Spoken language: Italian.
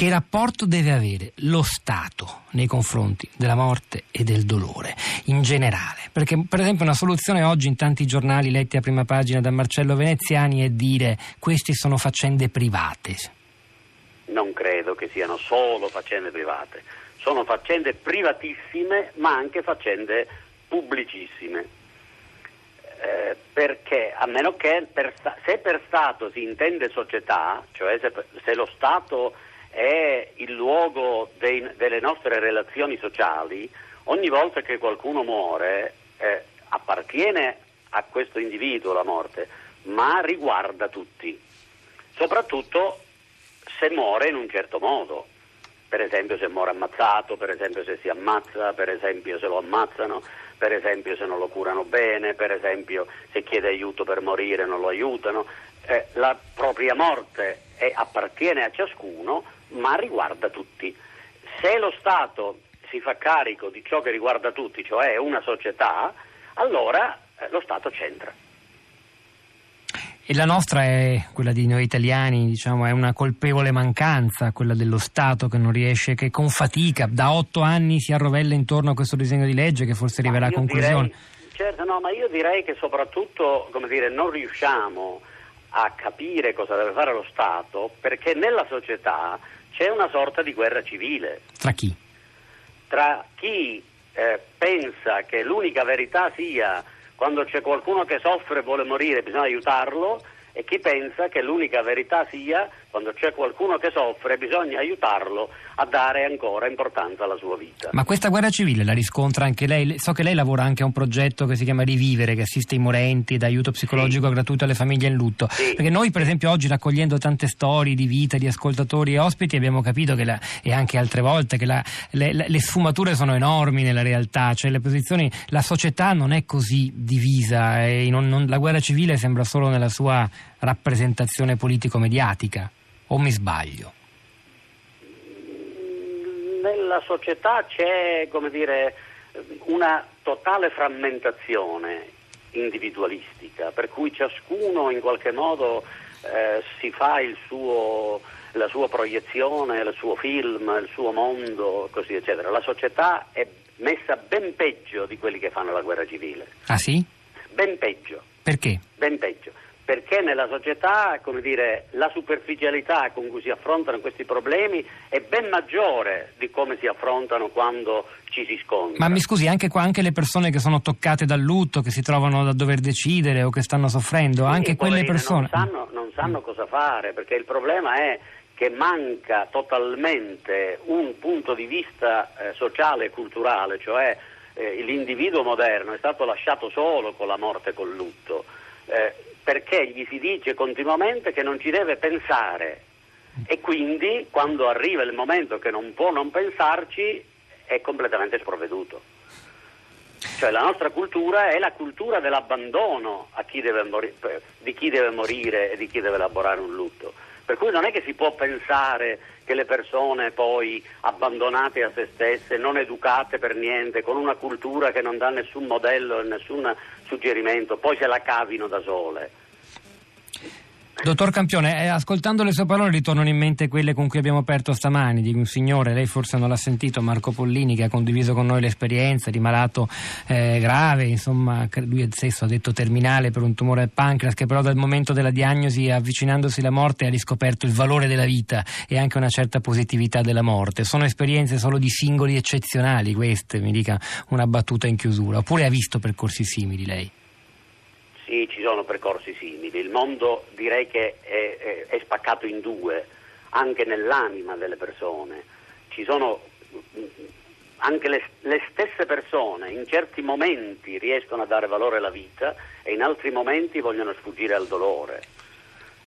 che rapporto deve avere lo Stato nei confronti della morte e del dolore in generale? Perché per esempio una soluzione oggi in tanti giornali letti a prima pagina da Marcello Veneziani è dire queste sono faccende private. Non credo che siano solo faccende private, sono faccende privatissime ma anche faccende pubblicissime. Eh, perché a meno che per, se per Stato si intende società, cioè se, se lo Stato è il luogo dei, delle nostre relazioni sociali, ogni volta che qualcuno muore eh, appartiene a questo individuo la morte, ma riguarda tutti, soprattutto se muore in un certo modo per esempio se muore ammazzato, per esempio se si ammazza, per esempio se lo ammazzano, per esempio se non lo curano bene, per esempio se chiede aiuto per morire non lo aiutano. Eh, la propria morte è, appartiene a ciascuno ma riguarda tutti. Se lo Stato si fa carico di ciò che riguarda tutti, cioè una società, allora eh, lo Stato c'entra. E la nostra è quella di noi italiani, diciamo, è una colpevole mancanza, quella dello Stato che non riesce, che con fatica da otto anni si arrovella intorno a questo disegno di legge che forse arriverà a conclusione. Direi, certo, no, ma io direi che soprattutto, come dire, non riusciamo a capire cosa deve fare lo Stato perché nella società c'è una sorta di guerra civile. Tra chi? Tra chi eh, pensa che l'unica verità sia quando c'è qualcuno che soffre e vuole morire bisogna aiutarlo e chi pensa che l'unica verità sia quando c'è qualcuno che soffre bisogna aiutarlo a dare ancora importanza alla sua vita. Ma questa guerra civile la riscontra anche lei? So che lei lavora anche a un progetto che si chiama Rivivere, che assiste i morenti, dà aiuto psicologico sì. gratuito alle famiglie in lutto. Sì. Perché noi, per esempio, oggi raccogliendo tante storie di vita di ascoltatori e ospiti abbiamo capito che la, e anche altre volte che la, le, le, sfumature sono enormi nella realtà, cioè le posizioni, la società non è così divisa e non, non, la guerra civile sembra solo nella sua rappresentazione politico-mediatica. O mi sbaglio? Nella società c'è, come dire, una totale frammentazione individualistica, per cui ciascuno in qualche modo eh, si fa suo, la sua proiezione, il suo film, il suo mondo, così eccetera. La società è messa ben peggio di quelli che fanno la guerra civile. Ah sì? Ben peggio. Perché? Ben peggio perché nella società dire, la superficialità con cui si affrontano questi problemi è ben maggiore di come si affrontano quando ci si scontra. Ma mi scusi, anche, qua, anche le persone che sono toccate dal lutto, che si trovano a dover decidere o che stanno soffrendo, sì, anche quelle persone... Non sanno, non sanno cosa fare, perché il problema è che manca totalmente un punto di vista eh, sociale e culturale, cioè eh, l'individuo moderno è stato lasciato solo con la morte e col lutto. Eh, perché gli si dice continuamente che non ci deve pensare e quindi quando arriva il momento che non può non pensarci è completamente sprovveduto. Cioè la nostra cultura è la cultura dell'abbandono chi mori- di chi deve morire e di chi deve elaborare un lutto. Per cui non è che si può pensare che le persone poi abbandonate a se stesse, non educate per niente, con una cultura che non dà nessun modello e nessun suggerimento, poi se la cavino da sole. Dottor Campione, eh, ascoltando le sue parole ritornano in mente quelle con cui abbiamo aperto stamani, di un signore, lei forse non l'ha sentito, Marco Pollini, che ha condiviso con noi l'esperienza di malato eh, grave, insomma, lui stesso ha detto terminale per un tumore al pancreas, che però dal momento della diagnosi, avvicinandosi alla morte, ha riscoperto il valore della vita e anche una certa positività della morte. Sono esperienze solo di singoli eccezionali queste, mi dica una battuta in chiusura, oppure ha visto percorsi simili lei? Sì, ci sono percorsi simili. Il mondo direi che è, è, è spaccato in due, anche nell'anima delle persone. Ci sono anche le, le, stesse persone in certi momenti riescono a dare valore alla vita e in altri momenti vogliono sfuggire al dolore.